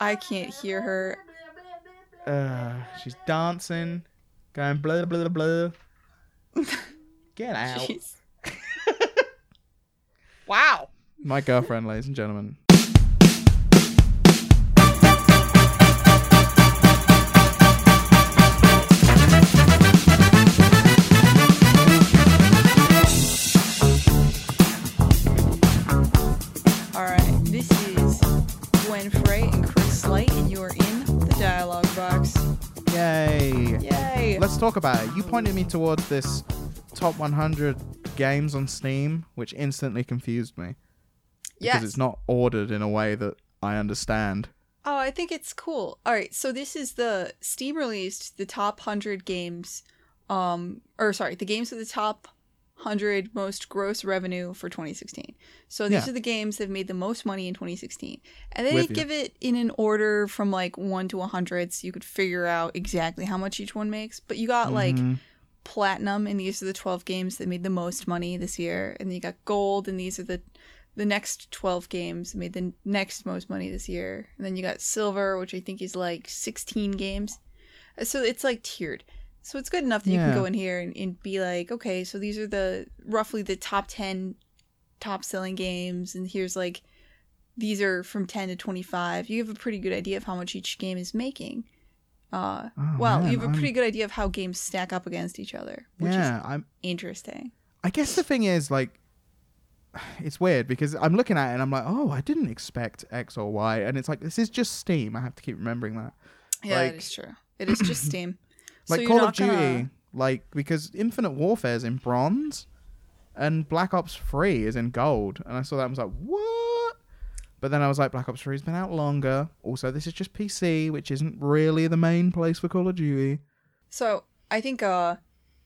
I can't hear her. Uh, she's dancing, going blah blah blah. Get out. Wow. My girlfriend, ladies and gentlemen. Talk about it. You pointed me towards this top 100 games on Steam, which instantly confused me because it's not ordered in a way that I understand. Oh, I think it's cool. All right, so this is the Steam released the top 100 games um or sorry, the games with the top 100 most gross revenue for 2016. So these Yeah. are the games that made the most money in 2016. And they With didn't you. give it in an order from like 1 to 100 so you could figure out exactly how much each one makes, but you got like Mhm. platinum and these are the 12 games that made the most money this year and then you got gold and these are the the next 12 games that made the next most money this year and then you got silver which i think is like 16 games so it's like tiered so it's good enough that you can go in here and, and be like okay so these are the roughly the top 10 top selling games and here's like these are from 10 to 25 you have a pretty good idea of how much each game is making uh Oh, well man, you have a I'm- pretty good idea of how games stack up against each other which yeah, is I'm. interesting I guess the thing is like, it's weird because I'm looking at it and I'm like, oh, I didn't expect X or Y, and it's like this is just Steam. I have to keep remembering that. yeah Like- it is true it is just steam Like you're Call of Duty, gonna- like because Infinite Warfare is in bronze, and Black Ops Three is in gold, and I saw that and was like, what? But then I was like, Black Ops Three's been out longer. Also, this is just PC, which isn't really the main place for Call of Duty. So I think uh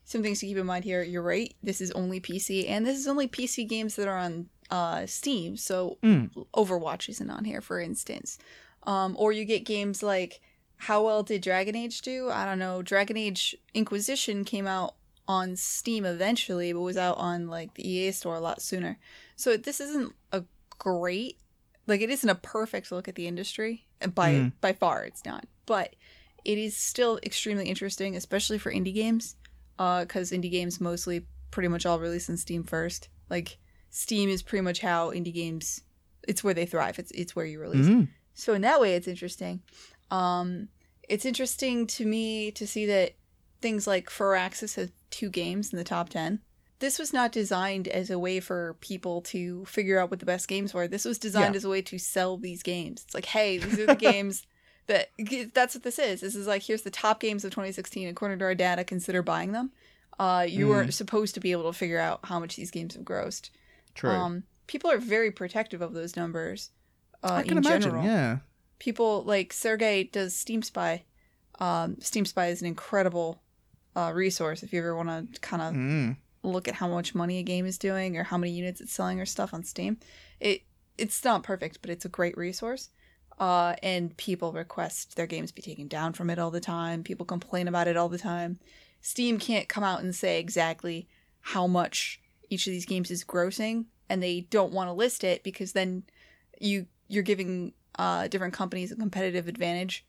some things to keep in mind here. You're right. This is only PC, and this is only PC games that are on uh Steam. So Mm. Overwatch isn't on here, for instance. Um, or you get games like how well did Dragon Age do? I don't know. Dragon Age Inquisition came out on Steam eventually, but was out on like the EA store a lot sooner. So this isn't a great, like it isn't a perfect look at the industry. By Mm. by far, it's not. But it is still extremely interesting, especially for indie games, because indie games mostly pretty much all release on Steam first. Like Steam is pretty much how indie games. It's where they thrive. It's it's where you release. Mhm. So in that way, it's interesting. Um, it's interesting to me to see that things like Firaxis has two games in the top ten. This was not designed as a way for people to figure out what the best games were. This was designed Yeah. as a way to sell these games. It's like, hey, these are the games that that's what this is. This is like here's the top games of 2016 according to our data. Consider buying them. Uh, you Mm. weren't supposed to be able to figure out how much these games have grossed. True. Um, people are very protective of those numbers. Uh, I can in imagine. general Yeah. People like Sergey does Steam Spy. Um, Steam Spy is an incredible uh, resource if you ever want to kind of Mm. look at how much money a game is doing or how many units it's selling or stuff on Steam. It it's not perfect, but it's a great resource. Uh, and people request their games be taken down from it all the time. People complain about it all the time. Steam can't come out and say exactly how much each of these games is grossing, and they don't want to list it because then you you're giving uh, different companies a competitive advantage.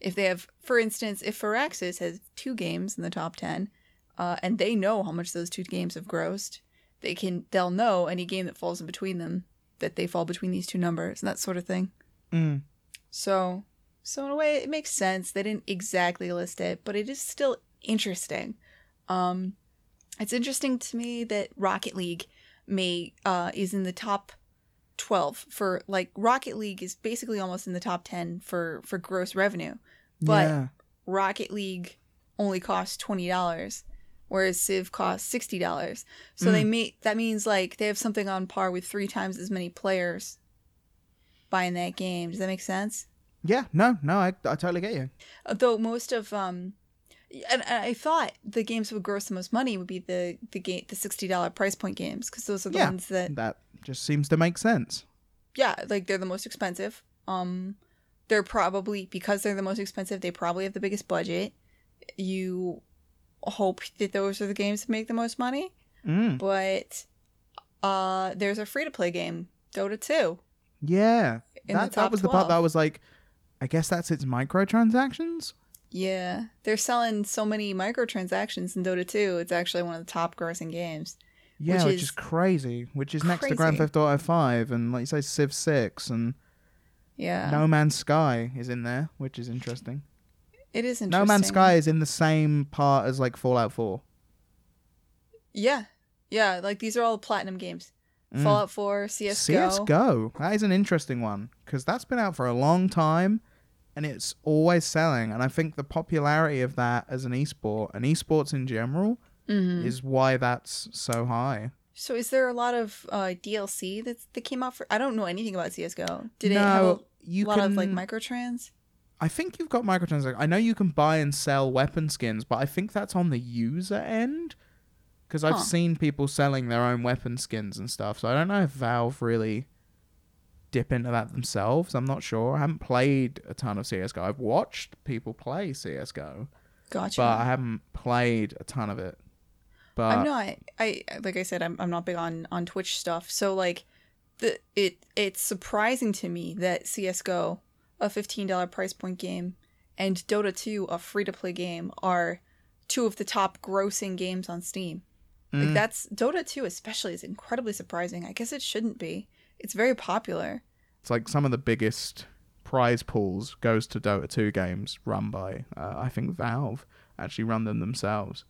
If they have, for instance, if Firaxis has two games in the top ten, uh, and they know how much those two games have grossed, they can they'll know any game that falls in between them that they fall between these two numbers and that sort of thing. Mm. So, so in a way, it makes sense. They didn't exactly list it, but it is still interesting. Um, it's interesting to me that Rocket League may uh is in the top twelve for like Rocket League is basically almost in the top ten for for gross revenue, but yeah. Rocket League only costs twenty dollars, whereas Civ costs sixty dollars. So they may that means like they have something on par with three times as many players buying that game. Does that make sense? Yeah. No. No. I, I totally get you. Though most of um, and, and I thought the games would gross the most money would be the the game the sixty dollar price point games because those are the Yeah. ones that That just seems to make sense. yeah like they're the most expensive. Um, they're probably because they're the most expensive. They probably have the biggest budget. You hope that those are the games that make the most money. Mm. but uh there's a free to play game dota 2 Yeah. That, that was the part that I was like, I guess that's its microtransactions. Yeah, they're selling so many microtransactions in Dota 2. It's actually one of the top grossing games. Yeah, Which which, is is, crazy. Which is next to Grand. Theft Auto Five and like you say Civ Six and Yeah, No Man's Sky is in there, which is interesting. it is interesting. No Man's Sky is in the same part as like Fallout Four. Yeah, yeah, like these are all platinum games. Mm. Fallout 4, CS:GO. CS:GO. That is an interesting one because that's been out for a long time, and it's always selling. And I think the popularity of that as an esport and esports in general Mhm. is why that's so high. So is there a lot of uh, DLC that's that came out for? I don't know anything about CS:GO. Did it have a you lot can, of like microtrans? I think you've got microtransactions. I know you can buy and sell weapon skins, but I think that's on the user end. Because I've Huh. seen people selling their own weapon skins and stuff. So I don't know if Valve really dip into that themselves. I'm not sure. I haven't played a ton of CSGO. I've watched people play CSGO, Gotcha. but I haven't played a ton of it. But I'm not. I like I said, I'm I'm not big on on Twitch stuff. So like, the it it's surprising to me that CS:GO, a fifteen dollar price point game, and Dota 2, a free to play game, are two of the top grossing games on Steam. Like Mm. that's Dota 2 especially is incredibly surprising. I guess it shouldn't be. It's very popular. it's like some of the biggest prize pools goes to Dota 2 games run by, uh, I think Valve actually run them themselves.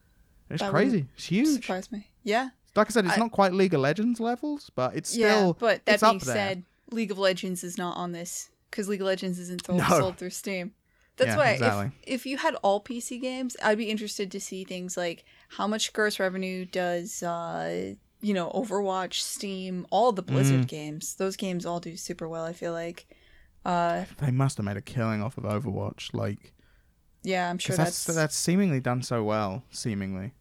It's That crazy. It's huge. Surprise me. Yeah. Like I said, it's I- not quite League of Legends levels, but it's yeah. still But that being said, League of Legends is not on this because League of Legends isn't sold, No. sold through Steam. That's Yeah, why exactly. if if you had all PC games, I'd be interested to see things like how much gross revenue does uh you know Overwatch, Steam, all the Blizzard Mm. games. Those games all do super well. I feel like. Uh, They must have made a killing off of Overwatch, like yeah, I'm sure that's, that's, that's seemingly done so well. Seemingly,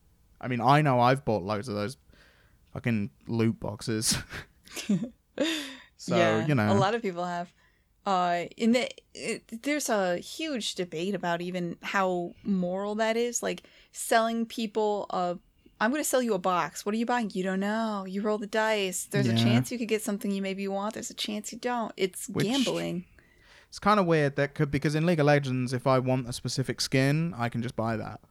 I mean, I know I've bought loads of those fucking loot boxes. so yeah, you know, a lot of people have. Uh, in the it, there's a huge debate about even how moral that is. Like selling people a, I'm going to sell you a box. What are you buying? You don't know. You roll the dice. There's a chance you could get something you maybe want. There's a chance you don't. It's Which- gambling. it's kind of weird that could because in League of Legends, if I want a specific skin, I can just buy that.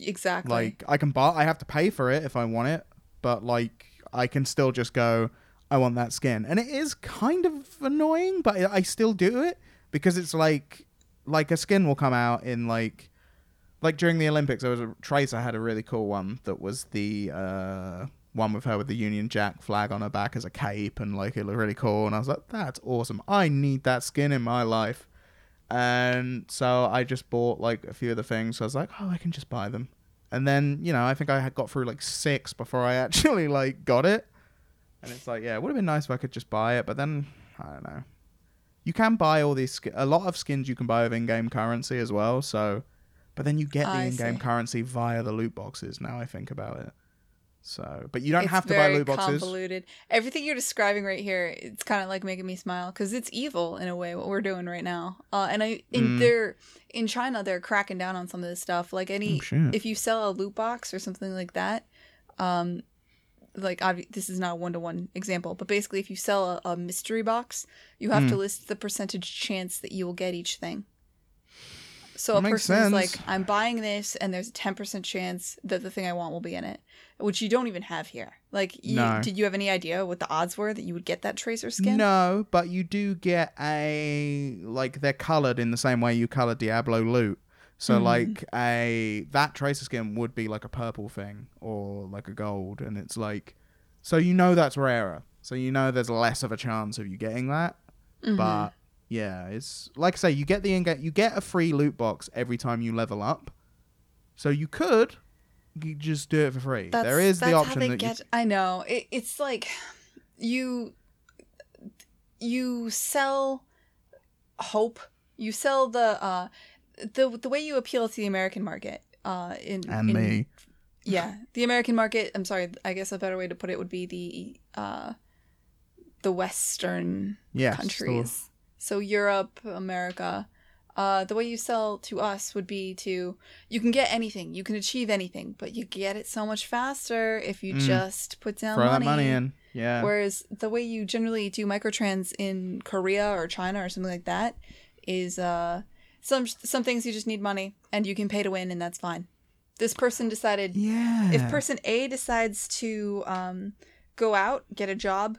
Exactly. Like I can buy, I have to pay for it if I want it, but like I can still just go, I want that skin, and it is kind of annoying, but I I still do it because it's like, like a skin will come out in like, like during the Olympics, there was a Tracer had a really cool one that was the uh one with her with the Union Jack flag on her back as a cape, and like it looked really cool, and I was like, that's awesome, I need that skin in my life. And so I just bought like a few of the things. So I was like, oh, I can just buy them. And then, you know, I think I had got through like six before I actually like got it. And it's like, yeah, it would have been nice if I could just buy it, but then I don't know. You can buy all these a lot of skins you can buy with in-game currency as well, so but then you get the I in-game see. currency via the loot boxes now I think about it. So, but you don't it's have to buy very loot boxes. It's convoluted. Everything you're describing right here, it's kind of like making me smile because it's evil in a way what we're doing right now. Uh, and I in Mm. they're in China they're cracking down on some of this stuff. Like any Oh, shit. if you sell a loot box or something like that, um, like obvi- this is not a one to one example, but basically if you sell a, a mystery box, you have to list the percentage chance that you will get each thing. So That a is like, I'm buying this, and there's a ten percent chance that the thing I want will be in it, which you don't even have here. Like, you, No. did you have any idea what the odds were that you would get that tracer skin? No, but you do get a like they're colored in the same way you color Diablo loot. So Mhm. like a that tracer skin would be like a purple thing or like a gold, and it's like so you know that's rarer. So you know there's less of a chance of you getting that. Mhm. But yeah, it's like I say, you get the in you get a free loot box every time you level up. So you could you just do it for free. That's, there is the option how they that get. I know it, it's like you you sell hope. You sell the uh the the way you appeal to the American market. Uh, in you and in- me. yeah, the American market. I'm sorry. I guess a better way to put it would be the uh the Western Yes, countries. So Europe, America. Uh, the way you sell to us would be to you can get anything, you can achieve anything, but you get it so much faster if you Mm. just put down throw money. that money in. Yeah. Whereas the way you generally do microtrans in Korea or China or something like that is uh some some things you just need money and you can pay to win and that's fine. This person decided Yeah. if person A decides to um, go out, get a job,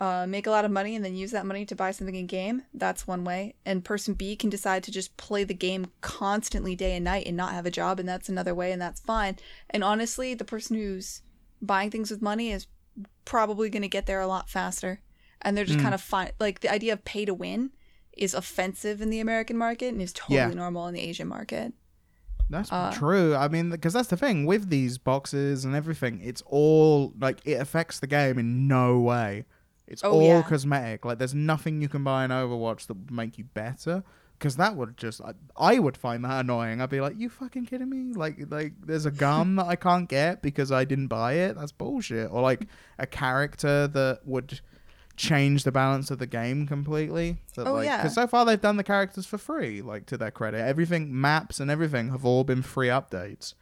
uh, make a lot of money, and then use that money to buy something in game, that's one way. And person B can decide to just play the game constantly day and night and not have a job, and that's another way, and that's fine. And honestly, the person who's buying things with money is probably going to get there a lot faster. And they're just kind of fine. Like the idea of pay to win is offensive in the American market and is totally Yeah. normal in the Asian market. That's Uh, true. I mean, because that's the thing with these boxes and everything. It's all like it affects the game in no way. It's Oh, all yeah. cosmetic. Like, there's nothing you can buy in Overwatch that would make you better. Because that would just, I, I would find that annoying. I'd be like, "You fucking kidding me? Like, like there's a gun that I can't get because I didn't buy it. That's bullshit." Or like a character that would change the balance of the game completely. That, Oh, like, yeah. Because so far they've done the characters for free, like to their credit. Everything, maps and everything have all been free updates.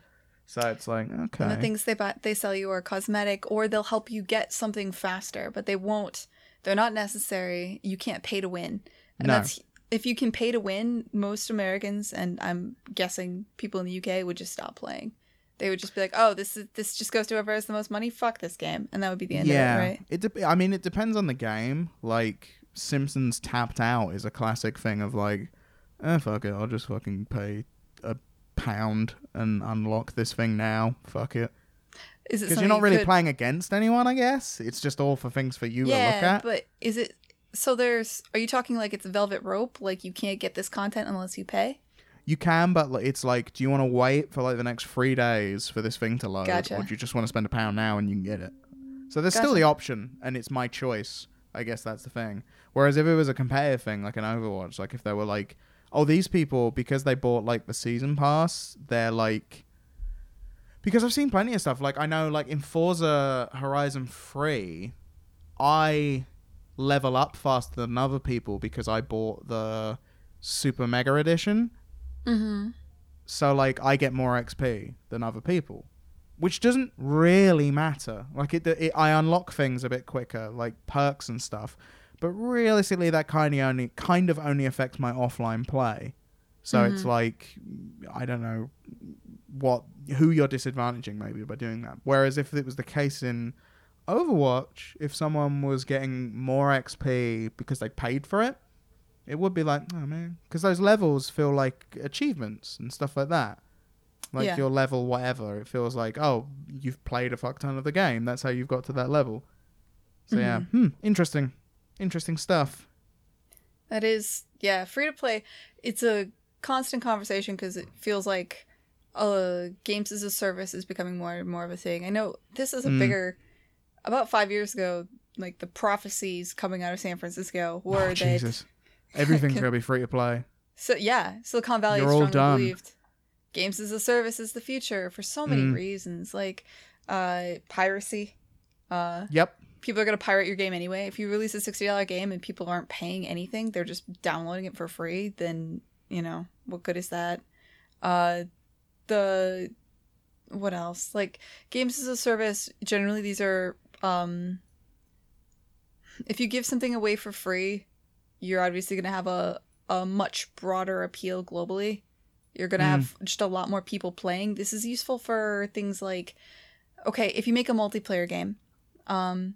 So it's like, okay. And the things they buy, they sell you are cosmetic, or they'll help you get something faster, but they won't. They're not necessary. You can't pay to win, and No. that's if you can pay to win. Most Americans, and I'm guessing people in the UK, would just stop playing. They would just be like, "Oh, this is this just goes to whoever has the most money. Fuck this game," and that would be the end yeah. of it, right? It dep I mean, it depends on the game. Like, Simpsons Tapped Out is a classic thing of like, eh, fuck it, I'll just fucking pay pound and unlock this thing now. Fuck it. Is it Because you're not you really could- playing against anyone, I guess. It's just all for things for you to look Yeah, at. but is it? So there's. Are you talking like it's velvet rope? Like you can't get this content unless you pay? You can, but it's like, do you want to wait for like the next three days for this thing to load, Gotcha. or do you just want to spend a pound now and you can get it? So there's still the option, and it's my choice. I guess that's the thing. Whereas if it was a competitive thing, like an Overwatch, like if there were like, oh, these people because they bought like the season pass, they're like, because I've seen plenty of stuff. Like I know, like in Forza Horizon Three, I level up faster than other people because I bought the Super Mega Edition Mm-hmm. so like I get more XP than other people, which doesn't really matter. Like it, it I unlock things a bit quicker, like perks and stuff. But realistically, that kind of only kind of only affects my offline play. So it's like I don't know what who you're disadvantaging maybe by doing that. Whereas if it was the case in Overwatch, if someone was getting more XP because they paid for it, it would be like, oh man, because those levels feel like achievements and stuff like that. Like Yeah. your level, whatever, it feels like, oh, you've played a fuck ton of the game. That's how you've got to that level. So yeah, hmm, interesting, interesting stuff. That is, yeah, free to play. It's a constant conversation because it feels like uh, games as a service is becoming more and more of a thing. I know this is a Mm. bigger. About five years ago, like the prophecies coming out of San Francisco were Oh, that. Jesus, everything's gonna be free to play. So yeah, Silicon Valley You're all strongly done. believed games as a service is the future for so many Mm. reasons, like uh, piracy. Uh, Yep. People are going to pirate your game anyway. If you release a $60 game and people aren't paying anything, they're just downloading it for free, then, you know, what good is that? Uh the what else? Like games as a service, generally these are um if you give something away for free, you're obviously going to have a a much broader appeal globally. You're going to Mm. have just a lot more people playing. This is useful for things like okay, if you make a multiplayer game, um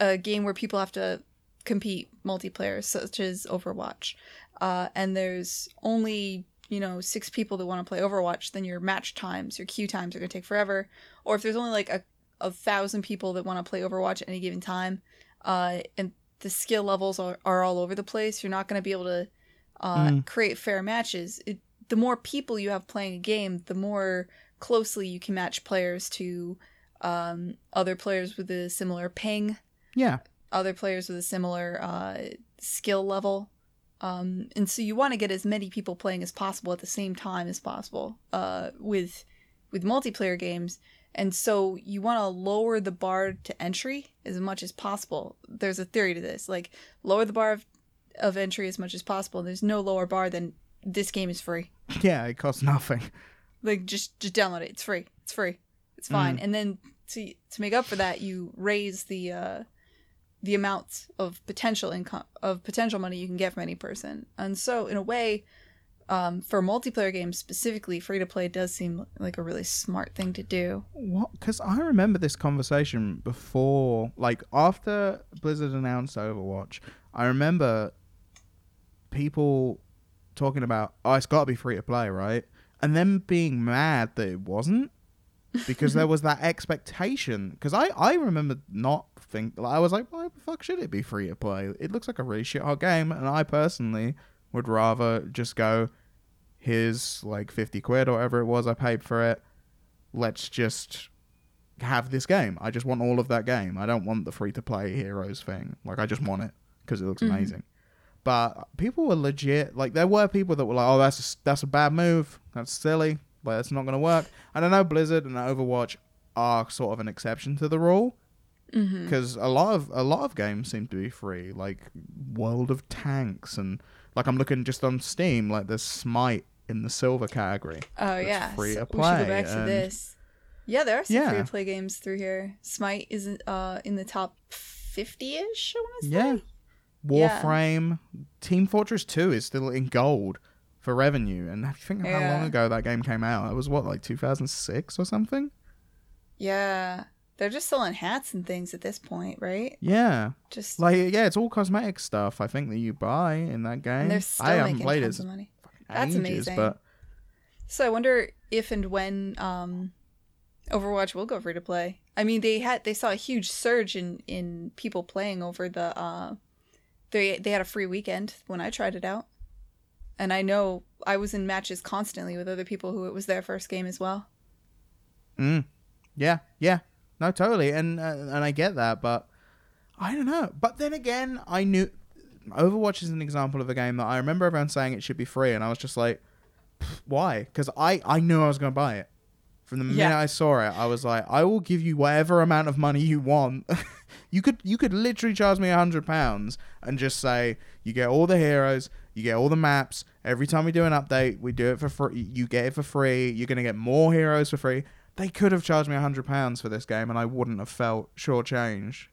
a game where people have to compete multiplayer such as Overwatch. Uh, and there's only, you know, six people that want to play Overwatch, then your match times, your queue times are going to take forever. Or if there's only like a, a thousand people that want to play Overwatch at any given time, uh, and the skill levels are, are all over the place, you're not going to be able to uh, Mm. create fair matches. It, the more people you have playing a game, the more closely you can match players to um, other players with a similar ping Yeah. other players with a similar uh, skill level. Um, and so you want to get as many people playing as possible at the same time as possible uh, with with multiplayer games. And so you want to lower the bar to entry as much as possible. There's a theory to this, like lower the bar of, of entry as much as possible. There's no lower bar than this game is free. Yeah. It costs nothing. Like just just download it. It's free. It's free. It's fine. And then to to make up for that, you raise the uh, the amount of potential income of potential money you can get from any person. And so in a way, um, for multiplayer games specifically, free to play does seem like a really smart thing to do. What? Because I remember this conversation before, like after Blizzard announced Overwatch. I remember people talking about, oh, it's got to be free to play, right? And then being mad that it wasn't because there was that expectation. Because I, I remember not think like, I was like, why the fuck should it be free to play? It looks like a really shit hot game, and I personally would rather just go, here's like fifty quid or whatever it was I paid for it. Let's just have this game. I just want all of that game. I don't want the free to play heroes thing. Like I just want it because it looks Mhm. amazing. But people were legit. Like there were people that were like, "Oh, that's a, that's a bad move. That's silly. Like that's not going to work." And I know Blizzard and Overwatch are sort of an exception to the rule Mm-hmm. because a lot of a lot of games seem to be free, like World of Tanks and like I'm looking just on Steam, like there's Smite in the silver category. Oh yeah, free to play. we should go back to this. Yeah, there are some Yeah. free to play games through here. Smite is uh in the top fifty ish. I want to say. Yeah. Yeah. Warframe, Team Fortress 2 is still in gold for revenue. And I think how long ago that game came out? It was what, like 2006 or something? Yeah, they're just selling hats and things at this point, right? Yeah. Just Like, yeah, it's all cosmetic stuff, I think, that you buy in that game. and they're still I haven't played it money. That's ages, amazing. but So I wonder if and when um, Overwatch will go free to play. I mean, they had they saw a huge surge in in people playing over the. Uh, they they had a free weekend when I tried it out, and I know I was in matches constantly with other people who it was their first game as well. Mm. Yeah, yeah. No, totally. And uh, and I get that, but I don't know. But then again, I knew Overwatch is an example of a game that I remember everyone saying it should be free, and I was just like, why? Because I I knew I was going to buy it. From the minute Yeah. I saw it, I was like, I will give you whatever amount of money you want. you could you could literally charge me a hundred pounds and just say you get all the heroes, you get all the maps. Every time we do an update, we do it for free. You get it for free. You're gonna get more heroes for free. They could have charged me a hundred pounds for this game, and I wouldn't have felt shortchanged.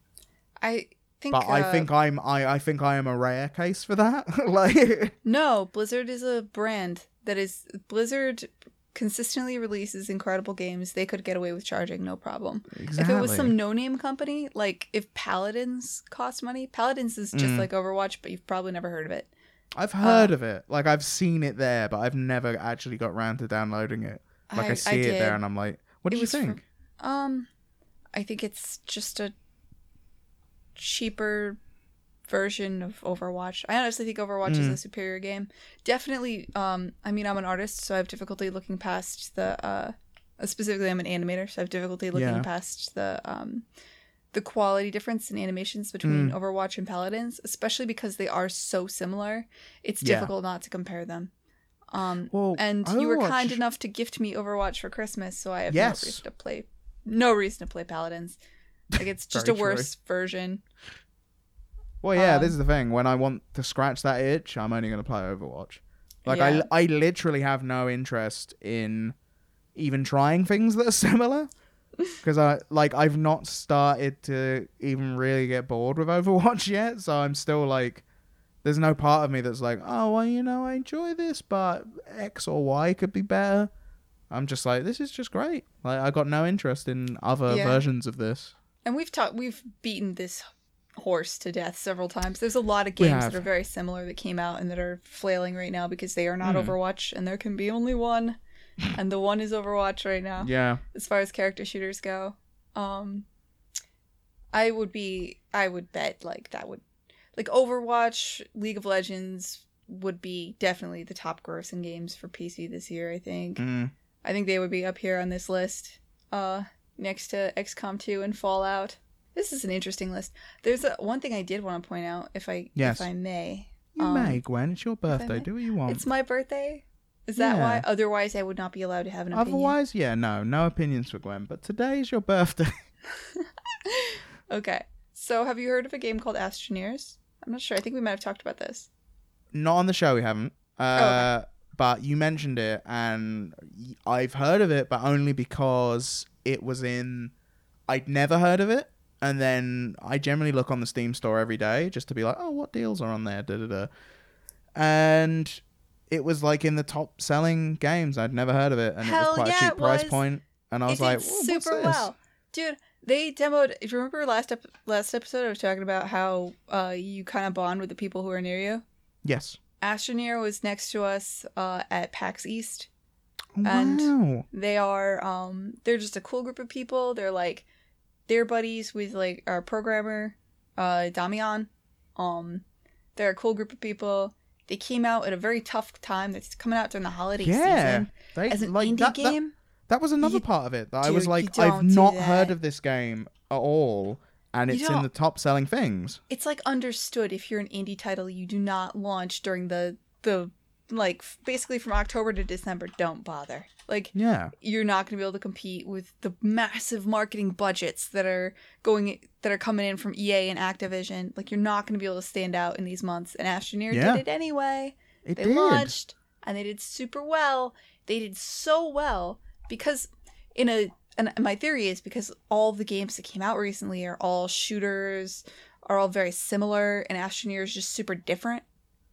I think. But I uh, think I'm I, I think I am a rare case for that. like no. Blizzard is a brand that is Blizzard consistently releases incredible games. They could get away with charging no problem. exactly. If it was some no-name company, like if Paladins cost money, Paladins is just Mm. like Overwatch, but you've probably never heard of it. I've heard of it. Like I've seen it there, but I've never actually got round to downloading it. Like I, see it there, and I'm like, what did you think? Um, I think it's just a cheaper version of Overwatch. I honestly think Overwatch is Mm. a superior game. Definitely. Um, I mean, I'm an artist, so I have difficulty looking past the. Uh, specifically, I'm an animator, so I have difficulty looking Yeah. past the um, the quality difference in animations between Mm. Overwatch and Paladins, especially because they are so similar. It's Yeah. difficult not to compare them. Um, Well, and you were kind enough to gift me Overwatch for Christmas, so I have Yes. no reason to play. No reason to play Paladins. Like it's just a Very true. worse version. Well, yeah, Um, this is the thing. When I want to scratch that itch, I'm only going to play Overwatch. Like Yeah. I, I literally have no interest in even trying things that are similar because I like I've not started to even really get bored with Overwatch yet. So I'm still like, there's no part of me that's like, oh well, you know, I enjoy this, but X or Y could be better. I'm just like, this is just great. Like I got no interest in other Yeah. versions of this. And we've talked, we've beaten this horse to death several times. There's a lot of games that are very similar that came out and that are flailing right now because they are not Mm. Overwatch, and there can be only one, and the one is Overwatch right now. Yeah. as far as character shooters go. Um I would be I would bet like that would like Overwatch, League of Legends would be definitely the top grossing games for PC this year, I think. Mm. I think they would be up here on this list. Uh next to XCOM 2 and Fallout. This is an interesting list. There's a, one thing I did want to point out if I Yes. if I may. You Um, may, Gwen. It's your birthday. Do what you want. It's my birthday. Is that Yeah. why? Otherwise I would not be allowed to have an opinion. Otherwise, yeah, no, no opinions for Gwen. But today is your birthday. Okay. So, have you heard of a game called Astroneers? I'm not sure. I think we might have talked about this. Not on the show, we haven't. Uh, But you mentioned it, and I've heard of it, but only because it was in. I'd never heard of it and then I generally look on the Steam store every day just to be like, oh, what deals are on there? Da da da. And it was like in the top selling games. I'd never heard of it, and it was quite yeah, a cheap price point. And I was like, super this?" well, dude. They demoed. If you remember last ep- last episode, I was talking about how uh, you kind of bond with the people who are near you. Yes. Astroneer was next to us uh, at PAX East. Oh, And- They are um they're just a cool group of people. They're like they're buddies with like our programmer, uh Damian. Um they're a cool group of people. They came out at a very tough time. It's coming out during the holiday Yeah. season. They, As an like, indie that, that- game, That was another You- part of it that I was like, I've do heard of this game at all, and You it's in the top selling things. it's like understood if you're an indie title, you do not launch during the the like basically from October to December. Don't bother. Like Yeah, you're not going to be able to compete with the massive marketing budgets that are going that are coming in from EA and Activision. Like you're not going to be able to stand out in these months. And Astroneer Yeah. did it anyway. it They did. launched and they did super well. They did so well because in a and my theory is because all the games that came out recently are all shooters, are all very similar, and Astroneer is just super different.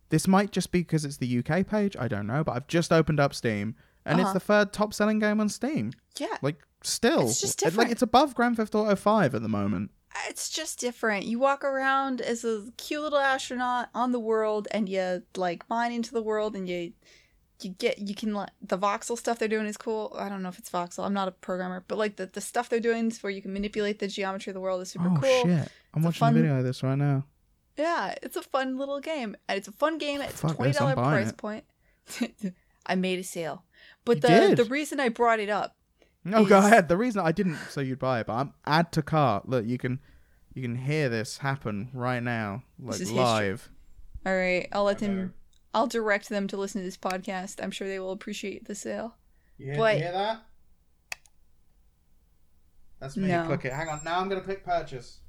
This might just be because it's the UK page. I don't know, but I've just opened up Steam, and it's Uh-huh. the third top selling game on Steam. Yeah, Like, still, It's just It- like it's above Grand Theft Auto Five at the moment. it's just different. You walk around as a cute little astronaut on the world, and you like mine into the world, and you you get you can let the voxel stuff they're doing is cool. I don't know if it's voxel. I'm not a programmer, but like the the stuff they're doing is where you can manipulate the geometry of the world is super oh cool. shit! I'm It's a watching fun- a video of this right now. Yeah, it's a fun little game, and it's a fun game. It's a Fuck twenty this, I'm dollar price it. point. I made a sale, but You the did? the reason I brought it up. Oh, go ahead. The reason I didn't say you'd buy it, but I'm add to cart. Look, you can you can hear this happen right now, like This is history. live. All right, I'll let them. I'll direct them to listen to this podcast. I'm sure they will appreciate the sale. You hear, But- you hear that? That's me. No. Click it. Hang on. Now I'm gonna click purchase.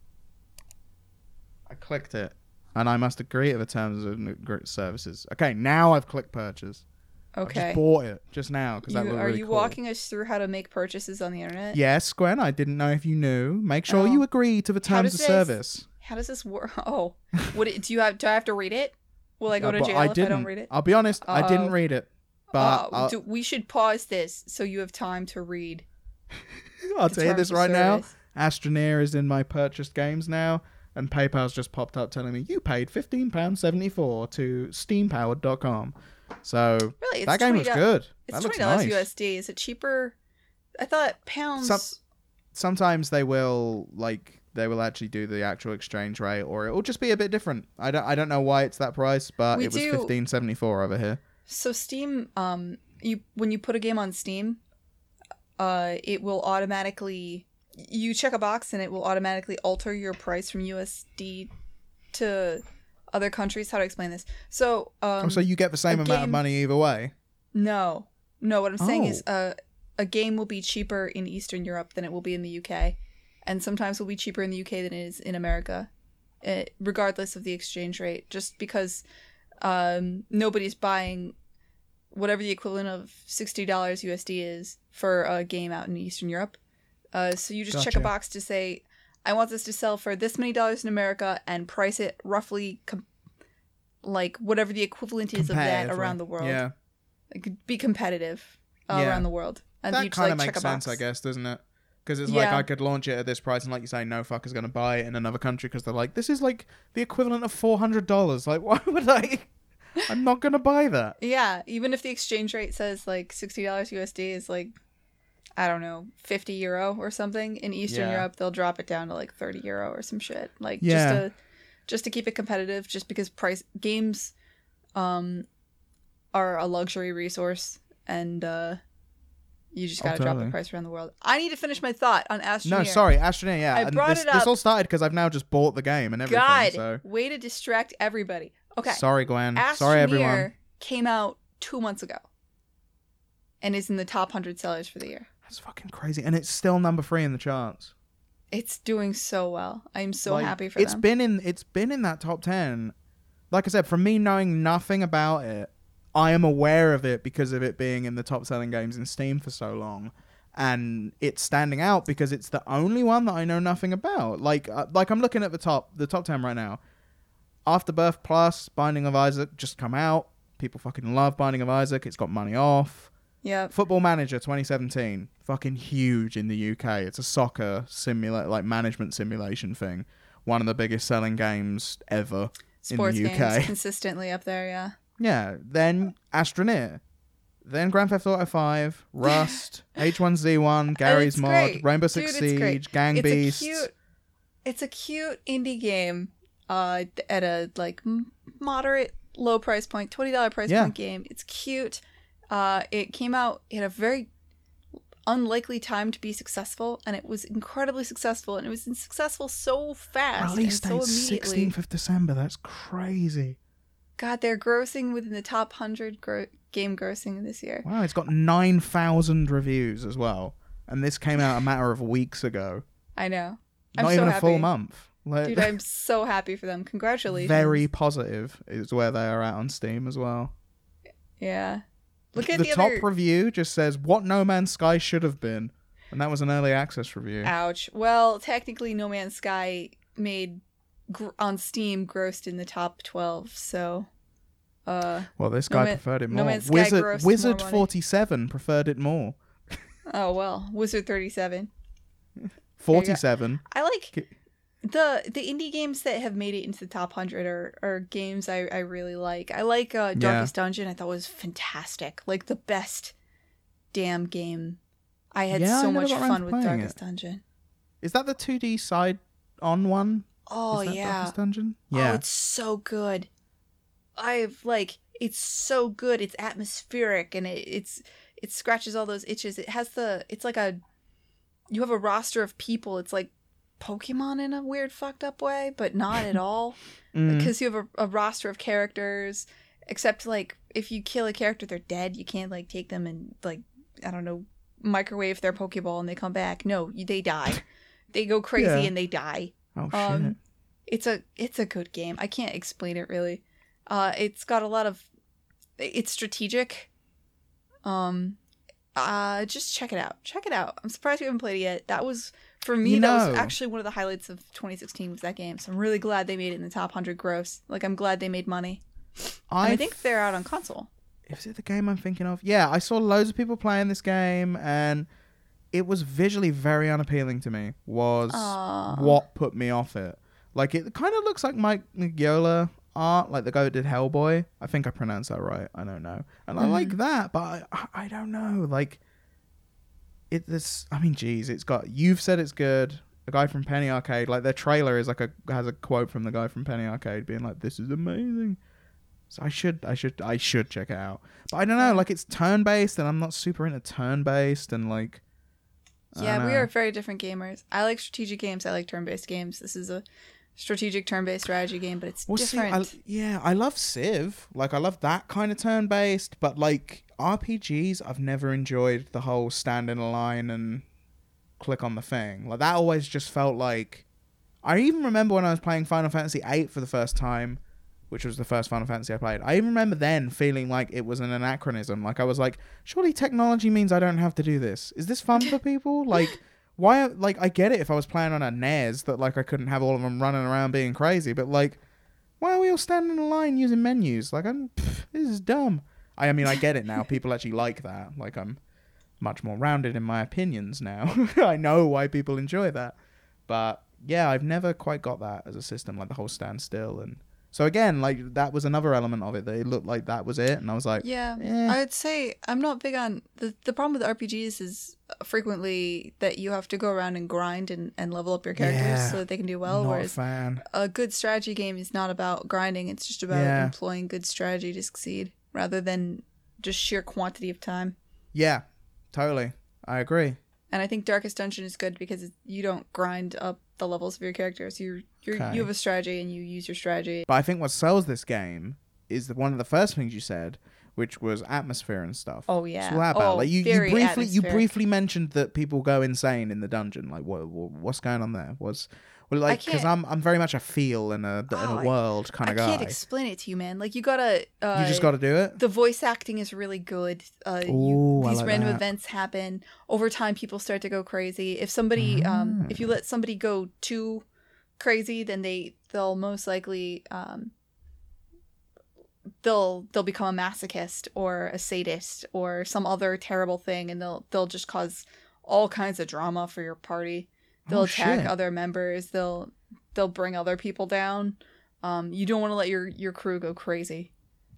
I clicked it, and I must agree to the terms of n- services. Okay, now I've clicked purchase. I Okay. just bought it just now because that was are really you cool. walking us through how to make purchases on the internet? Yes, Gwen. I didn't know if you knew. Make sure Oh. you agree to the How terms does of this- service. How does this work? Oh, what it, do you have? Do I have to read it? Will I go Uh, to but jail I if I didn't. don't read it? I'll be honest. I didn't Uh-oh. read it, but Uh, I'll, do- we should pause this so you have time to read. I'll the tell you terms this of right now. service. Astroneer is in my purchased games now, and PayPal's just popped up telling me you paid fifteen pounds seventy four to SteamPowered.com. So Really, that game $20 good. It's that looks twenty dollars nice. USD. Is it cheaper? I thought pounds. Some- Sometimes they will like they will actually do the actual exchange rate, or it will just be a bit different. I don't I don't know why it's that price, but We it was fifteen seventy four over here. So Steam, um, you when you put a game on Steam, uh, it will automatically you check a box and it will automatically alter your price from USD to other countries. How to explain this? So, um, oh, so you get the same amount of money either way. no, no. What I'm saying is, Oh. uh, a game will be cheaper in Eastern Europe than it will be in the UK, and sometimes will be cheaper in the UK than it is in America, eh, regardless of the exchange rate. Just because um, nobody's buying whatever the equivalent of sixty dollars USD is for a game out in Eastern Europe. Uh, so you just check a box to say, I want this to sell for this many dollars in America, and price it roughly. Com- like whatever the equivalent is of that around the world Yeah, like, be competitive uh, Yeah. around the world. And that kind like, of check makes sense. I guess, doesn't it? Because it's like I could launch it at this price, and like you say, no fucker's gonna buy it in another country because they're like, this is like the equivalent of four hundred dollars. Like, why would I? I'm not gonna buy that. Yeah, even if the exchange rate says like sixty dollars USD is like, I don't know, fifty euro or something. In Eastern Yeah. Europe, they'll drop it down to like thirty euro or some shit. Like Yeah. just to just to keep it competitive. Just because price games, um, are a luxury resource, and uh, you just Oh, gotta drop the price around the world. I need to finish my thought on Astroneer. No, sorry, Astroneer. Yeah, I and brought this, it this all started because I've now just bought the game and everything. God, So way to distract everybody. Okay. sorry, Gwen. Astroneer sorry, everyone. came out two months ago and is in the top 100 sellers for the year. That's fucking crazy, and it's still number three in the charts. It's doing so well. I'm so Like, happy for It's them. been in. It's been in that top ten. Like I said, from me knowing nothing about it, I am aware of it because of it being in the top selling games in Steam for so long. and it's standing out because it's the only one that I know nothing about. Like uh, like I'm looking at the top the top 10 right now. Afterbirth Plus, Binding of Isaac just come out. People fucking love Binding of Isaac. It's got money off. Yeah. Football Manager 2017, fucking huge in the UK. It's a soccer simulate like management simulation thing. One of the biggest selling games ever Sports in the games UK. consistently up there, yeah. Yeah, then Astroneer. Then Grand Theft Auto 5, Rust, H1Z1, Garry's Mod, great. Rainbow Dude, Six it's. Siege, Gang it's Beasts. a cute it's a cute indie game uh at a like moderate low price point $20 price Yeah. point game it's cute uh it came out at a very unlikely time to be successful and it was incredibly successful and it was successful so fast Release so date immediately 16th of December. That's crazy. god they're grossing within the top 100 gro- game grossing this year Wow, it's got 9,000 reviews as well. And this came out a matter of weeks ago. i know I'm Not so even a happy. full month. Like, dude i'm so happy for them congratulations very positive is where they are at on Steam as well. yeah look at the, the, top other review just says what No Man's Sky should have been, and that was an early access review. Ouch. Well, technically, No Man's Sky made gr- on Steam grossed in the top twelve. So, uh, Well, this No guy Man- preferred it No more. Man's Sky Wizard Wizard forty seven preferred it more. oh well, Wizard thirty seven. Forty seven. I like the the indie games that have made it into the top hundred are, are games I, I really like. I like uh, Darkest Dungeon. I thought was fantastic. Like the best damn game. I had Yeah, so never much fun with Darkest it. Dungeon. Is that the two D side on one? Oh yeah. Darkest Dungeon. Oh, Yeah. it's so good. I've like it's so good. It's atmospheric and it, it's it scratches all those itches. It has the it's like a you have a roster of people. It's like Pokemon in a weird fucked up way, but not at all Mm. because you have a, a roster of characters. Except like if you kill a character, they're dead. You can't like take them and like I don't know microwave their Pokeball and they come back. No, they die. they go crazy Yeah. and they die oh shit. um it's a it's a good game i can't explain it really uh it's got a lot of it's strategic um uh just check it out check it out i'm surprised you haven't played it yet that was for me You that was actually one of the highlights of 2016 was that game so i'm really glad they made it in the top 100 gross like i'm glad they made money and i think they're out on console Is it the game I'm thinking of? Yeah, I saw loads of people playing this game, and it was visually very unappealing to me. Was Aw. what put me off it? Like it kind of looks like Mike Mignola art, like the guy who did Hellboy. I think I pronounced that right. I don't know, and I like mm-hmm. that, but I, I, I don't know. Like it. This. I mean, geez, it's got. You've said it's good. A guy from Penny Arcade, like their trailer is like a has a quote from the guy from Penny Arcade being like, "This is amazing." So I should, I should, I should check it out. But I don't know, like it's turn based, and I'm not super into turn based, and like. I yeah we know. are very different gamers i like strategic games i like turn-based games this is a strategic turn-based strategy game but it's Well, see, different I, yeah, I love Civ. Like, I love that kind of turn based, but like RPGs, I've never enjoyed the whole stand in a line and click on the thing. Like, that always just felt like. I even remember when I was playing Final Fantasy VIII for the first time, which was the first Final Fantasy I played. I even remember then feeling like it was an anachronism. Like, I was like, surely technology means I don't have to do this. Is this fun for people? Like, why? Like, I get it if I was playing on a NES that like I couldn't have all of them running around being crazy, but like, why are we all standing in line using menus? Like, I'm pff, this is dumb. I, I mean, I get it now. People actually like that. Like, I'm much more rounded in my opinions now. I know why people enjoy that, but yeah, I've never quite got that as a system, like the whole standstill and. So again, like that was another element of it. That it looked like that was it, and I was like, Yeah, eh. I'd say I'm not big on the the problem with RPGs is frequently that you have to go around and grind and, and level up your characters Yeah. so that they can do well. not a fan. a good strategy game is not about grinding; it's just about Yeah. employing good strategy to succeed, rather than just sheer quantity of time. Yeah, totally. I agree. And I think Darkest Dungeon is good because you don't grind up the levels of your characters. You you Okay. you have a strategy and you use your strategy. But I think what sells this game is that one of the first things you said which was atmosphere and stuff. Oh yeah. All about? Oh, like you, you briefly you briefly mentioned that people go insane in the dungeon. Like what, what what's going on there? What's well like because I'm I'm very much a feel and a in Oh, a I- world kind of guy. I can't explain it to you, man. Like you gotta. Uh, you just got to do it. the voice acting is really good. Uh, you, Ooh, I these like random that. events happen over time. People start to go crazy. If somebody, um, if you let somebody go too crazy, then they they'll most likely um, they'll they'll become a masochist or a sadist or some other terrible thing, and they'll they'll just cause all kinds of drama for your party. They'll Oh, attack shit. other members. They'll they'll bring other people down. Um, you don't want to let your your crew go crazy.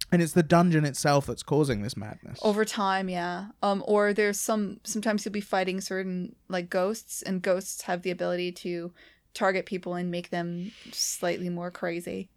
And it's the dungeon itself that's causing this madness. over time yeah um or there's some sometimes you'll be fighting certain like ghosts and ghosts have the ability to target people and make them slightly more crazy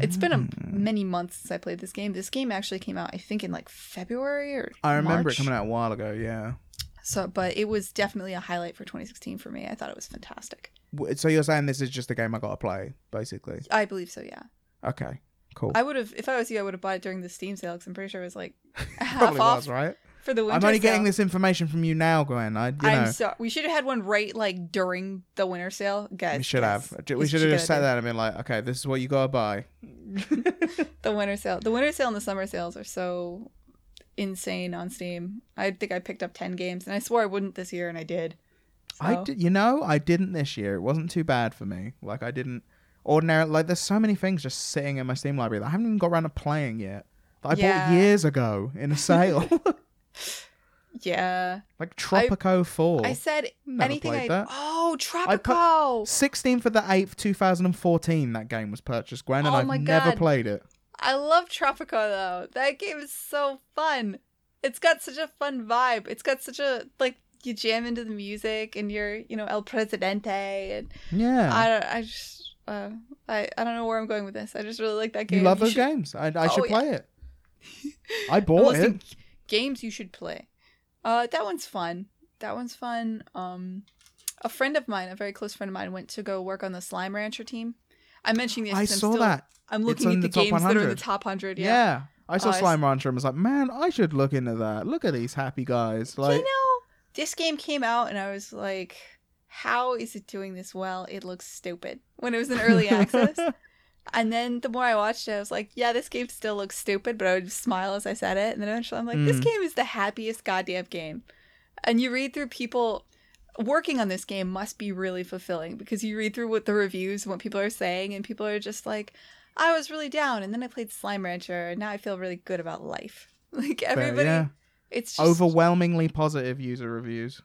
it's been a, Hmm. many months since i played this game this game actually came out i think in like february or I remember March. it coming out a while ago. Yeah. so but it was definitely a highlight for 2016 for me i thought it was fantastic So you're saying this is just a game I got to play, basically? i believe so yeah Okay. Cool. i would have if i was you i would have bought it during the steam sale because i'm pretty sure it was like half Probably off was right. For the winter I'm only getting this information from you now, Gwen. I you know. I'm sorry. We should have had one right like during the winter sale, guys. We should guys, have. We should have just sat there and been like, okay, this is what you gotta buy. The winter sale, the winter sale and the summer sales are so insane on Steam. I think I picked up ten games, and I swore I wouldn't this year, and I did. I did, you know, I didn't this year. It wasn't too bad for me. Like I didn't ordinary. Like there's so many things just sitting in my Steam library that I haven't even got around to playing yet. That I Yeah. bought years ago in a sale, Yeah, like Tropico Four. I said Never anything. played I that. oh I put- Tropico. 16th for the 8th, 2014, that game was purchased, Gwen, and Oh I've never God. played it. I love Tropico though. That game is so fun. It's got such a fun vibe. It's got such a like you jam into the music and you're you know El Presidente and Yeah. I don't. I just. Uh, I I don't know where I'm going with this. I just really like that game. you love those should- games. I, I Oh, should yeah. play it. I bought it. Games you should play. Uh, that one's fun. That one's fun. Um, a friend of mine, a very close friend of mine, went to go work on the Slime Rancher team. I'm mentioning this. I I'm saw still, that. I'm looking in at the, the games that are in the top hundred. Yeah. Yeah. I saw s- Slime Rancher and was like, man, I should look into that. Look at these happy guys. Like, you know, this game came out and I was like, how is it doing this well? It looks stupid when it was in early access. And then the more I watched it, I was like, yeah, this game still looks stupid, but I would smile as I said it. And then eventually I'm like, this Mm. game is the happiest goddamn game. And you read through people working on this game must be really fulfilling because you read through what the reviews and what people are saying, and people are just like, I was really down, and then I played Slime Rancher, and now I feel really good about life. Like everybody, yeah. it's just Overwhelmingly positive user reviews.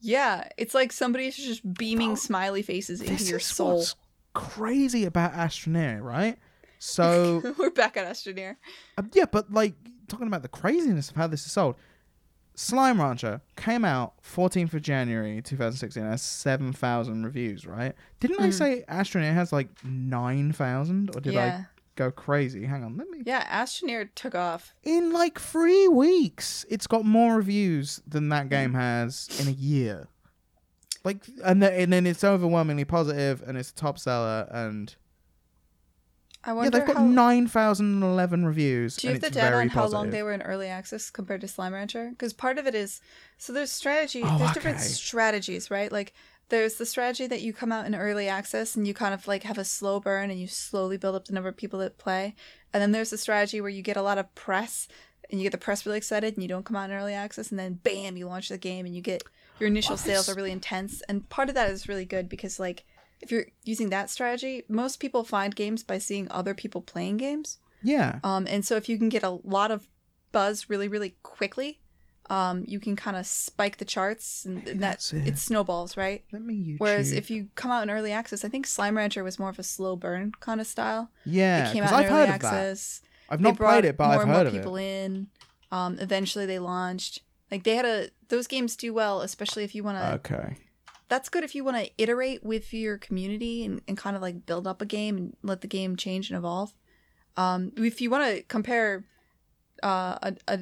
yeah, it's like somebody's just beaming Bro, smiley faces into your soul. Crazy about Astroneer, right? So, We're back at Astroneer. uh, yeah, but like, talking about the craziness of how this is sold. Slime Rancher came out 14th of January 2016. Has 7,000 reviews, right? Didn't I Mhm. say Astroneer has like 9,000? Or did I go crazy? Hang on, let me. yeah, Astroneer took off. In like three weeks, it's got more reviews than that Mm. game has in a year. Like, and then, and then it's overwhelmingly positive, and it's a top seller, and I yeah, wonder they've got how. nine thousand and eleven reviews. Do you have the data on how long they were in early access compared to Slime Rancher? Because part of it is so there's strategy. Oh, there's different strategies, right? Like there's the strategy that you come out in early access and you kind of like have a slow burn and you slowly build up the number of people that play, and then there's the strategy where you get a lot of press and you get the press really excited and you don't come out in early access and then bam you launch the game and you get your initial Well, sales are really intense and part of that is really good because like if you're using that strategy most people find games by seeing other people playing games Yeah, um, and so if you can get a lot of buzz really, really quickly, um, you can kind of spike the charts and, and that it. it snowballs, right? let me YouTube. Whereas if you come out in early access, I think Slime Rancher was more of a slow burn kind of style. yeah, it came out I've in early heard that. access. I've not played it, but more I've heard and more heard of people it. in. Um, eventually, they launched. Like they had a those games do well, especially if you want to. Okay, that's good if you want to iterate with your community and, and kind of like build up a game and let the game change and evolve. Um, if you want to compare uh, a, a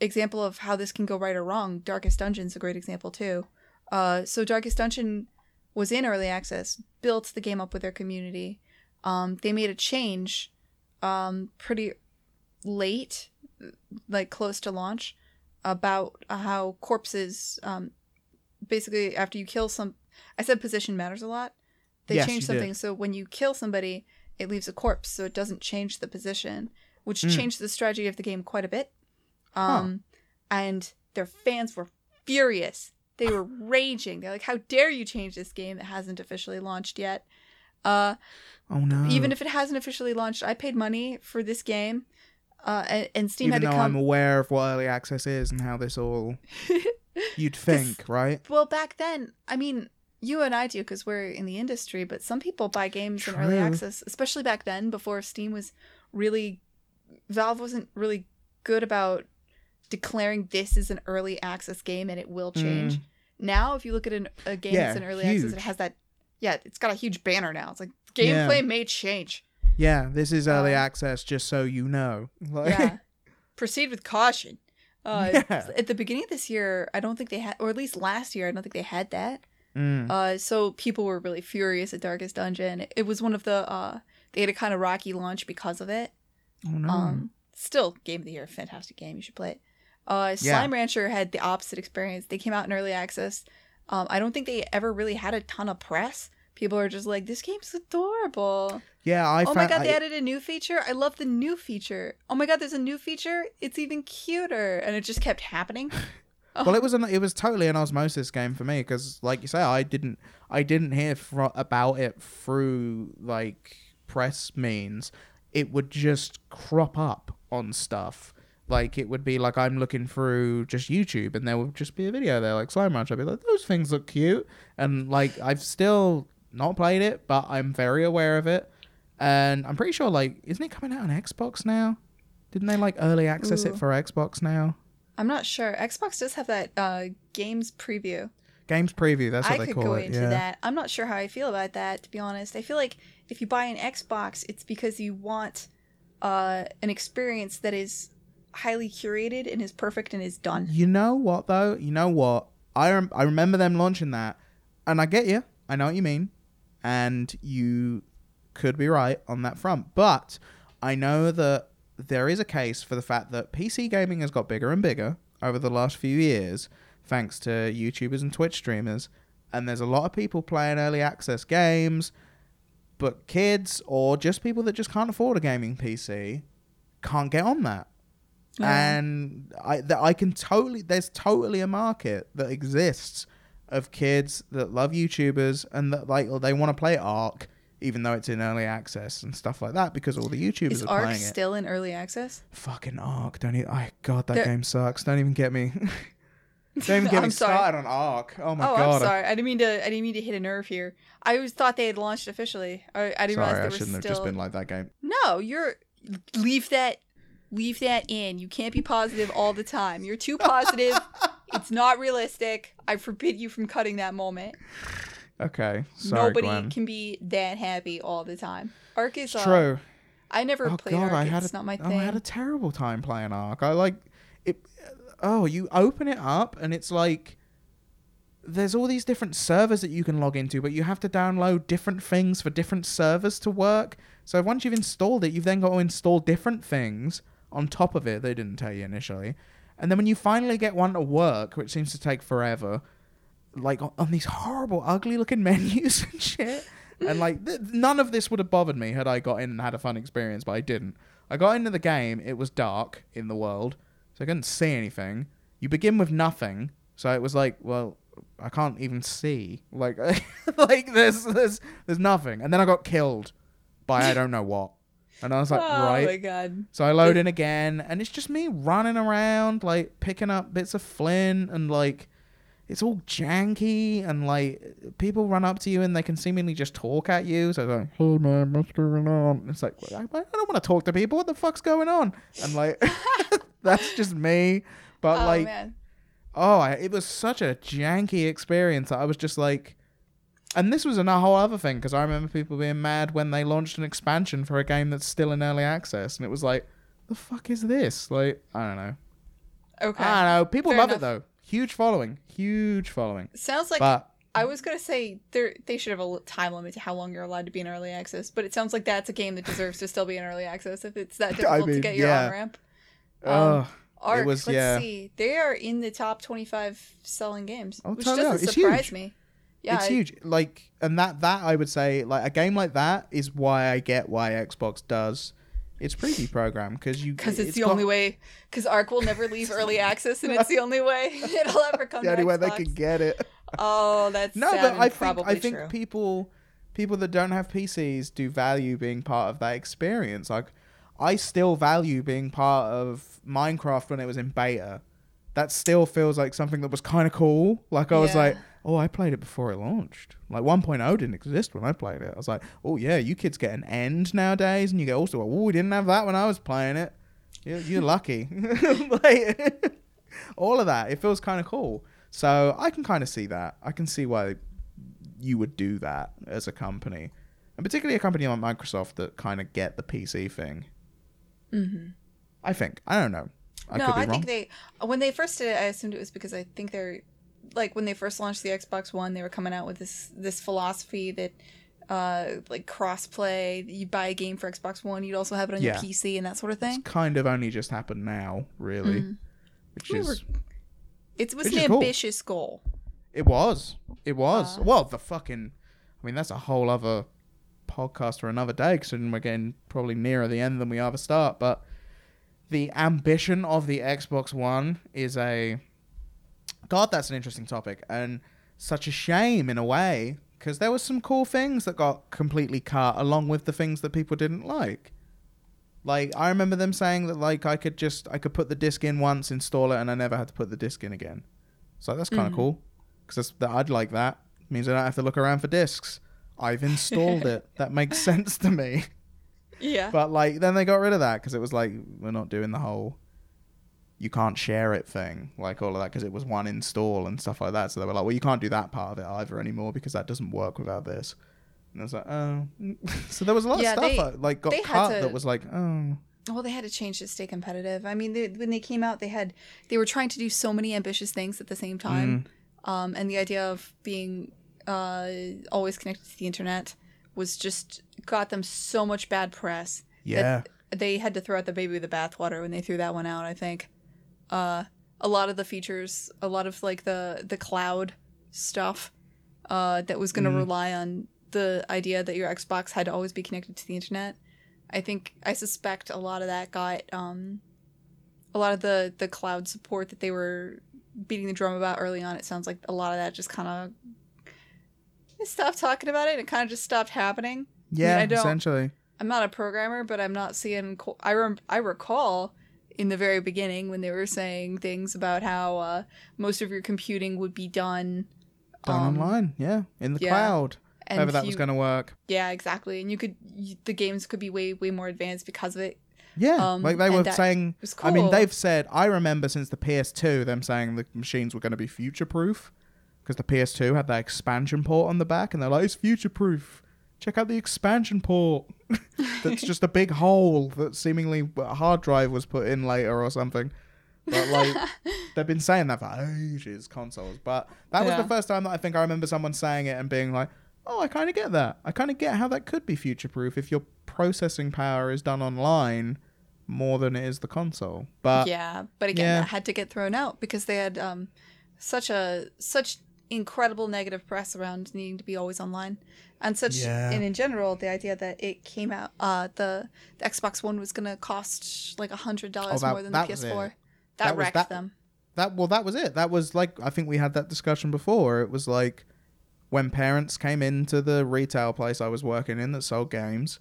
example of how this can go right or wrong, Darkest Dungeon's a great example too. Uh, so Darkest Dungeon was in early access, built the game up with their community. Um, they made a change um, pretty late, like close to launch, about how corpses, um, basically after you kill some, I said position matters a lot. They Yes, changed you did. something so when you kill somebody, it leaves a corpse, so it doesn't change the position, which Mm. changed the strategy of the game quite a bit. Um, and their fans were furious. They were raging. They're like, "How dare you change this game that hasn't officially launched yet?" Uh, Oh no. even if it hasn't officially launched, I paid money for this game, uh, and, and Steam even had though to I'm aware of what early access is and how this all you'd think, right? Well, back then, I mean, you and I do because we're in the industry, but some people buy games in early access, especially back then before Steam was really. Valve wasn't really good about declaring this is an early access game and it will change. Mm. Now, if you look at an, a game Yeah, that's in early access, it has that. Yeah, it's got a huge banner now. It's like gameplay Yeah. may change. Yeah, this is early Uh, access, just so you know. Like, yeah. Proceed with caution. Uh, Yeah. At the beginning of this year, I don't think they had, or at least last year, I don't think they had that. Mm. Uh, so people were really furious at Darkest Dungeon. It was one of the, uh, they had a kind of rocky launch because of it. oh no. Um, still, game of the year, fantastic game. You should play it. Uh, Yeah. Slime Rancher had the opposite experience. They came out in early access. Um, I don't think they ever really had a ton of press. People are just like, this game's adorable. yeah, I oh found my god, they I- added a new feature. I love the new feature. Oh my god, there's a new feature. It's even cuter, and it just kept happening. Oh, Well, it was an it was totally an osmosis game for me because, like you say, I didn't I didn't hear fro- about it through like press means. It would just crop up on stuff. Like it would be like I'm looking through just YouTube, and there would just be a video there like Slime Ranch. I'd be like, those things look cute, and like I've still not played it, but I'm very aware of it, and I'm pretty sure like isn't it coming out on Xbox now? Didn't they like early access Ooh. it for Xbox now? I'm not sure. Xbox does have that uh, games preview. Games preview. That's what I they could go into yeah. that. I'm not sure how I feel about that, to be honest. I feel like if you buy an Xbox, it's because you want uh, an experience that is highly curated and is perfect and is done. You know what though? You know what? I rem- I remember them launching that, and I get you. I know what you mean, and you could be right on that front. But I know that there is a case for the fact that PC gaming has got bigger and bigger over the last few years, thanks to YouTubers and Twitch streamers, and there's a lot of people playing early access games. But kids or just people that just can't afford a gaming PC can't get on that Yeah. and I that I can totally there's totally a market that exists of kids that love YouTubers and that like they want to play Ark even though it's in early access and stuff like that because all the YouTubers Is are Ark playing it. still in early access? Fucking Ark, don't even. I God, that There- game sucks. Don't even get me. don't even get I'm me sorry. started on Ark. Oh my oh, God. I'm sorry. I didn't mean to. I didn't mean to hit a nerve here. I always thought they had launched officially. I, I didn't Sorry, I realize they shouldn't were have still. just been like that game. No, you're leave that leave that in. You can't be positive all the time. You're too positive. it's not realistic. I forbid you from cutting that moment. Okay, sorry, Nobody Gwen. can be that happy all the time. Ark is uh, True. I never oh played god, Ark. I had it's a, not my oh, thing. I had a terrible time playing Ark. I like it. Oh, you open it up and it's like there's all these different servers that you can log into, but you have to download different things for different servers to work. So once you've installed it, you've then got to install different things on top of it. They didn't tell you initially, and then when you finally get one to work, which seems to take forever, like on, on these horrible, ugly-looking menus and shit. And like th- none of this would have bothered me had I got in and had a fun experience, but I didn't. I got into the game. It was dark in the world, so I couldn't see anything. You begin with nothing, so it was like, well, I can't even see. Like, like there's there's there's nothing. And then I got killed by I don't know what. And I was like, oh right. my god. So I load in again, and it's just me running around, like picking up bits of flint, and like it's all janky, and like people run up to you and they can seemingly just talk at you. So like, hey man, what's going on? It's like, I, I don't want to talk to people. What the fuck's going on? And like, that's just me. But oh like, man. oh, I, it was such a janky experience that I was just like, and this was a whole other thing because I remember people being mad when they launched an expansion for a game that's still in early access, and it was like, the fuck is this? Like, I don't know. Okay. I don't know. People Fair love enough. it though. Huge following, huge following. Sounds like but I was gonna say they they should have a time limit to how long you're allowed to be in early access, but it sounds like that's a game that deserves to still be in early access if it's that difficult to mean, get your yeah. on ramp. Um, Ugh. Ark, was- let's yeah. see, they are in the top 25 selling games, Oh, which doesn't surprise me. Yeah, it's I- huge. Like, and that that I would say, like a game like that is why I get why Xbox does its preview program because you because it's, the got- only way. Because Ark will never leave early access, and it's the only way it'll ever come. the to only way they can get it. Oh, that's No, but I think probably I think true. people people that don't have PCs do value being part of that experience. Like I still value being part of Minecraft when it was in beta. That still feels like something that was kind of cool. Like I was like, oh, I played it before it launched. Like 1.0 didn't exist when I played it. I was like, oh yeah, you kids get an end nowadays, and you get also, oh, we didn't have that when I was playing it. You're, you're lucky. like, all of that, it feels kind of cool. So I can kind of see that. I can see why you would do that as a company, and particularly a company like Microsoft that kind of get the PC thing. hmm I think. I don't know. I no, I wrong. think they when they first did it, I assumed it was because I think they're like when they first launched the Xbox One, they were coming out with this this philosophy that uh like crossplay. You buy a game for Xbox One, you'd also have it on Yeah. your PC and that sort of it's thing. kind of only just happened now, really, Mhm. which We is were- It was an is cool. ambitious goal. it was it was Uh. well the fucking. I mean that's a whole other podcast for another day, considering we're getting probably nearer the end than we are the start, but. The ambition of the Xbox One is a God, that's an interesting topic and such a shame in a way because there were some cool things that got completely cut along with the things that people didn't like. Like I remember them saying that like I could just I could put the disc in once, install it, and I never had to put the disc in again. So that's kind of Mhm. cool because that I'd like that. means I don't have to look around for discs. I've installed it. That makes sense to me. Yeah. But like then they got rid of that because it was like we're not doing the whole you can't share it thing like all of that because it was one install and stuff like that. So they were like, well, you can't do that part of it either anymore because that doesn't work without this. And I was like, oh. so there was a lot Yeah, of stuff they- that like got cut to- that was like, oh, well, they had to change to stay competitive. I mean, they, when they came out, they had they were trying to do so many ambitious things at the same time. Mm. Um, and the idea of being uh, always connected to the internet was just got them so much bad press. yeah, that they had to throw out the baby with the bathwater when they threw that one out. I think uh, a lot of the features, a lot of like the the cloud stuff uh, that was going to Mhm. rely on the idea that your Xbox had to always be connected to the internet. I think I suspect a lot of that got um, a lot of the the cloud support that they were beating the drum about early on. It sounds like a lot of that just kind of stopped talking about it. and It kind of just stopped happening. yeah, I don't- essentially. I'm not a programmer, but I'm not seeing. co- I rem- I recall in the very beginning when they were saying things about how uh, most of your computing would be done Done um, online, yeah, in the yeah, cloud. and However that was going to work. Yeah, exactly. And you could you, the games could be way way more advanced because of it. Yeah, Um, like they were saying. was I mean, they've said. I remember since the PS2, them saying the machines were going to be future proof because the PS2 had that expansion port on the back, and they're like, "It's future proof. Check out the expansion port. That's just a big hole that seemingly a hard drive was put in later or something." But like, they've been saying that for ages, consoles. But that was the first time that I think I remember someone saying it and being like, "Oh, I kind of get that. I kind of get how that could be future proof if your processing power is done online." more than it is the console. But yeah, but again, yeah. that had to get thrown out because they had um, such a such incredible negative press around needing to be always online, and such. Yeah. And in general, the idea that it came out, uh, the, the Xbox One was going to cost like a hundred dollars Oh, more than the PS4. That, That wrecked that- them. that well that was it. That was like I think we had that discussion before. It was like when parents came into the retail place I was working in that sold games,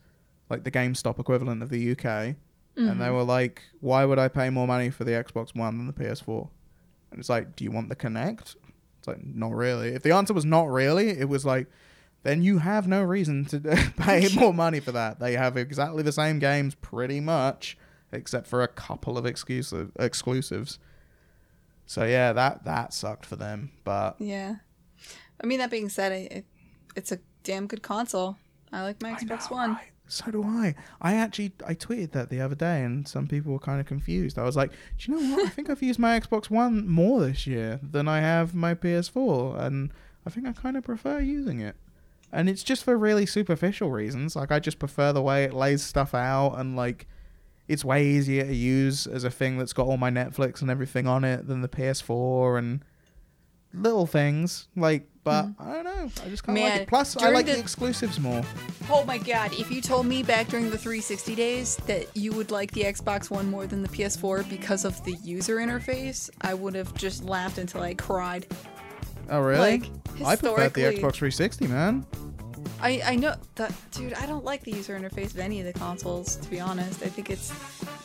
like the GameStop equivalent of the UK, and Mm-hmm. they were like, "Why would I pay more money for the Xbox One than the PS4?" And it's like, "Do you want the Kinect?" It's like, "Not really." If the answer was not really, it was like, then you have no reason to pay more money for that. They have exactly the same games, pretty much, except for a couple of exclusive exclusives. So yeah, that that sucked for them. But Yeah. I mean, that being said, it, it's a damn good console. I like my Xbox know, One. right? So do I. I actually I tweeted that the other day, and some people were kind of confused. I was like, do you know what? I think I've used my Xbox One more this year than I have my PS4, and I think I kind of prefer using it. And it's just for really superficial reasons. Like I just prefer the way it lays stuff out and like it's way easier to use as a thing that's got all my Netflix and everything on it than the PS4 and little things like but mm-hmm. I don't know. I just kind of like it. Plus, I like the- the exclusives more. Oh my god, if you told me back during the 360 days that you would like the Xbox One more than the PS4 because of the user interface, I would have just laughed until I cried. Oh, really? Like, I preferred the Xbox 360, man. I, I know that, dude, I don't like the user interface of any of the consoles, to be honest. I think it's.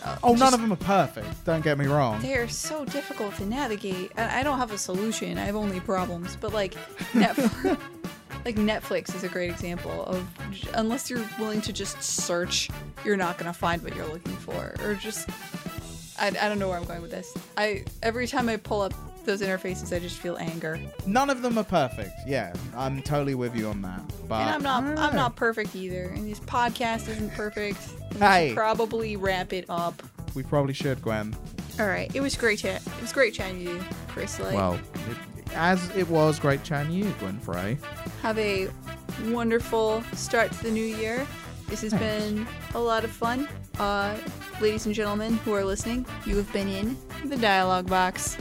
Uh, Oh, none of them are perfect. Don't get me wrong. They're so difficult to navigate. I, I don't have a solution. I have only problems. But like, Netflix, like Netflix is a great example of unless you're willing to just search, you're not gonna find what you're looking for, or just I, I don't know where I'm going with this. I every time I pull up those interfaces, I just feel anger, None of them are perfect. Yeah, I'm totally with you on that. But and I'm not I'm not perfect either. And this podcast isn't perfect. We Hey. should probably wrap it up. We probably should, Gwen. All right, it was great chat. It was great chatting to you, Chris. Like, Well, it, as it was great chatting you, Gwen Frey. have a wonderful start to the new year. This has Thanks. been a lot of fun. Uh, ladies and gentlemen who are listening, you have been in the dialogue box.